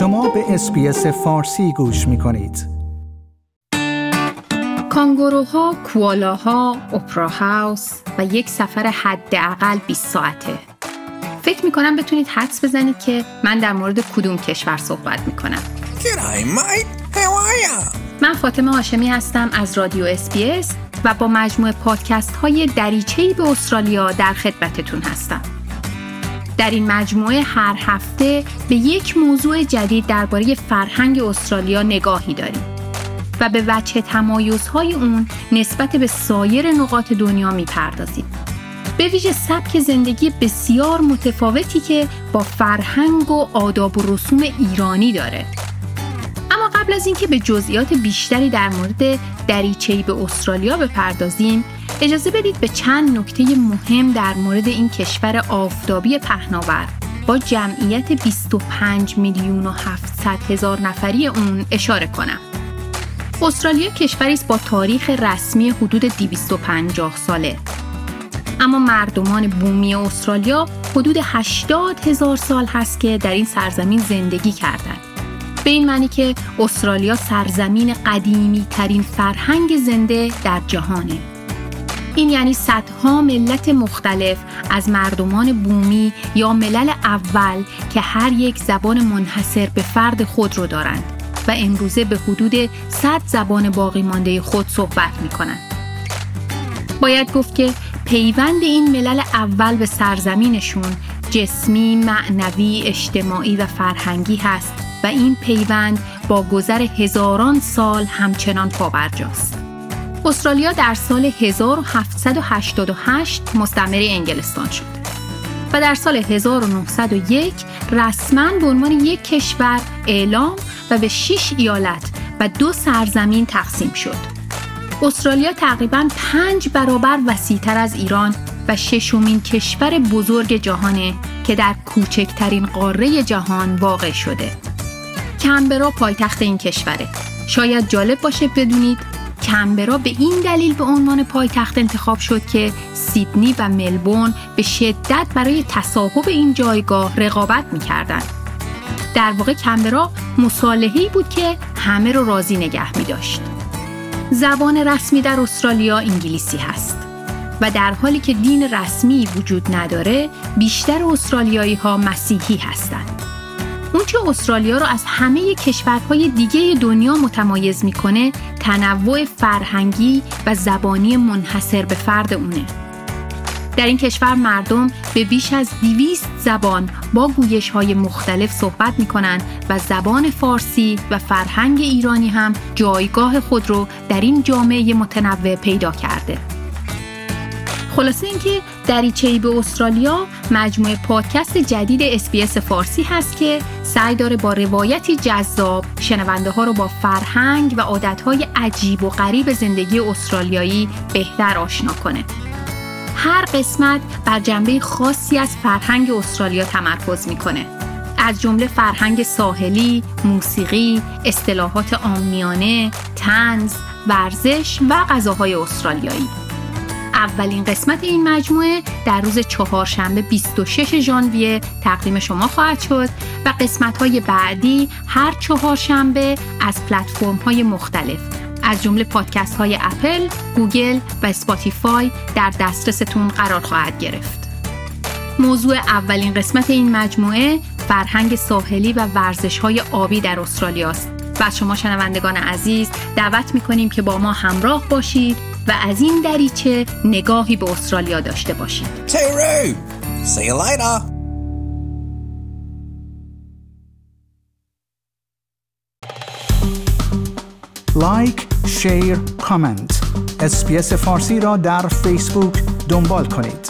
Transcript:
شما به SBS فارسی گوش می کنید. کانگوروها، کوالاها، Opera House و یک سفر حداقل 20 ساعته. فکر می کنم بتونید حدس بزنید که من در مورد کدوم کشور صحبت می کنم. من فاطمه هاشمی هستم از رادیو SBS و با مجموعه پادکست های دریچه‌ای به استرالیا در خدمتتون هستم. در این مجموعه هر هفته به یک موضوع جدید درباره فرهنگ استرالیا نگاهی داریم و به وجه تمایزهای اون نسبت به سایر نقاط دنیا می‌پردازیم. به ویژه سبک زندگی بسیار متفاوتی که با فرهنگ و آداب و رسوم ایرانی داره. قبل از اینکه به جزئیات بیشتری در مورد دریچه‌ای به استرالیا بپردازیم، اجازه بدید به چند نکته مهم در مورد این کشور آفتابی پهناور با جمعیت 25 میلیون و 700 هزار نفری اون اشاره کنم. استرالیا کشوری است با تاریخ رسمی حدود 250 ساله. اما مردمان بومی استرالیا حدود 80 هزار سال هست که در این سرزمین زندگی کردند. به این معنی که استرالیا سرزمین قدیمی ترین فرهنگ زنده در جهانه. این یعنی صدها ملت مختلف از مردمان بومی یا ملل اول که هر یک زبان منحصر به فرد خود رو دارند و امروزه به حدود 100 زبان باقی مانده خود صحبت می کنند. باید گفت که پیوند این ملل اول به سرزمینشون جسمی، معنوی، اجتماعی و فرهنگی هست و این پیوند با گذر هزاران سال همچنان پابرجاست. استرالیا در سال 1788 مستعمره انگلستان شد و در سال 1901 رسما به عنوان یک کشور اعلام و به 6 ایالت و دو سرزمین تقسیم شد. استرالیا تقریبا پنج برابر وسیعتر از ایران و ششمین کشور بزرگ جهانه که در کوچکترین قاره جهان واقع شده. کمبرا پایتخت این کشوره. شاید جالب باشه بدونید کمبرا به این دلیل به عنوان پایتخت انتخاب شد که سیدنی و ملبورن به شدت برای تصاحب این جایگاه رقابت می‌کردند. در واقع کمبرا مصالحه‌ای بود که همه رو راضی نگه می داشت. زبان رسمی در استرالیا انگلیسی هست و در حالی که دین رسمی وجود نداره بیشتر استرالیایی ها مسیحی هستند. اونچه استرالیا رو از همه کشورهای دیگه دنیا متمایز می‌کنه تنوع فرهنگی و زبانی منحصر به فرد اونه. در این کشور مردم به بیش از 200 زبان با گویش های مختلف صحبت می کنند و زبان فارسی و فرهنگ ایرانی هم جایگاه خود رو در این جامعه متنوع پیدا کرده. خلاصه اینکه دریچه‌ای به استرالیا مجموعه پادکست جدید اسپیس فارسی هست که سعی داره با روایتی جذاب شنونده ها رو با فرهنگ و عادتهای عجیب و غریب زندگی استرالیایی بهتر آشنا کنه. هر قسمت بر جنبه خاصی از فرهنگ استرالیا تمرکز می‌کنه. از جمله فرهنگ ساحلی، موسیقی، اصطلاحات آمیانه، طنز، ورزش و غذاهای استرالیایی. اولین قسمت این مجموعه در روز چهارشنبه 26 ژانویه تقدیم شما خواهد شد و قسمت های بعدی هر چهارشنبه از پلتفرم های مختلف از جمله پادکست های اپل، گوگل و اسپاتیفای در دسترستون قرار خواهد گرفت. موضوع اولین قسمت این مجموعه فرهنگ ساحلی و ورزش های آبی در استرالیا است و شما شنوندگان عزیز دعوت می کنم که با ما همراه باشید و از این دریچه نگاهی به استرالیا داشته باشید. See you later. like، share، comment. SBS فارسی را در فیسبوک دنبال کنید.